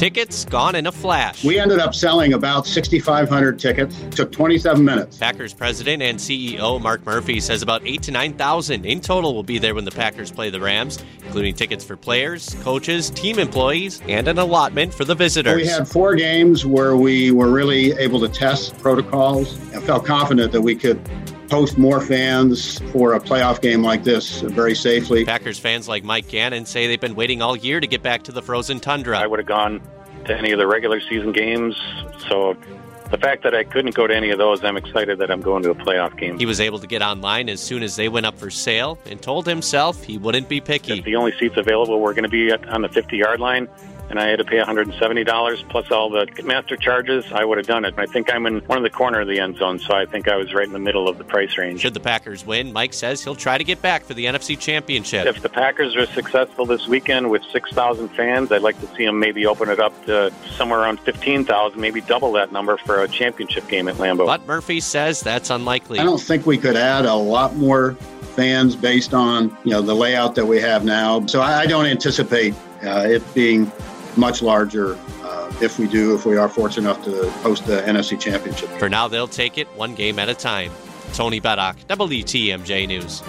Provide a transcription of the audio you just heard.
Tickets gone in a flash. We ended up selling about 6,500 tickets. Took 27 minutes. Packers president and CEO Mark Murphy says about eight to 9,000 in total will be there when the Packers play the Rams, including tickets for players, coaches, team employees, and an allotment for the visitors. We had four games where we were really able to test protocols and felt confident that we could host more fans for a playoff game like this very safely. Packers fans like Mike Gannon say they've been waiting all year to get back to the frozen tundra. I would have gone to any of the regular season games. So the fact that I couldn't go to any of those, I'm excited that I'm going to a playoff game. He was able to get online as soon as they went up for sale and told himself he wouldn't be picky. If the only seats available were going to be on the 50 yard line, and I had to pay $170 plus all the master charges, I would have done it. I think I'm in one of the corner of the end zone, so I think I was right in the middle of the price range. Should the Packers win, Mike says he'll try to get back for the NFC Championship. If the Packers are successful this weekend with 6,000 fans, I'd like to see them maybe open it up to somewhere around 15,000, maybe double that number for a championship game at Lambeau. But Murphy says that's unlikely. I don't think we could add a lot more fans based on you know the layout that we have now. So I don't anticipate uh, it being much larger uh, if we do, if we are fortunate enough to host the NFC Championship. For now, they'll take it one game at a time. Tony Bedock, WTMJ News.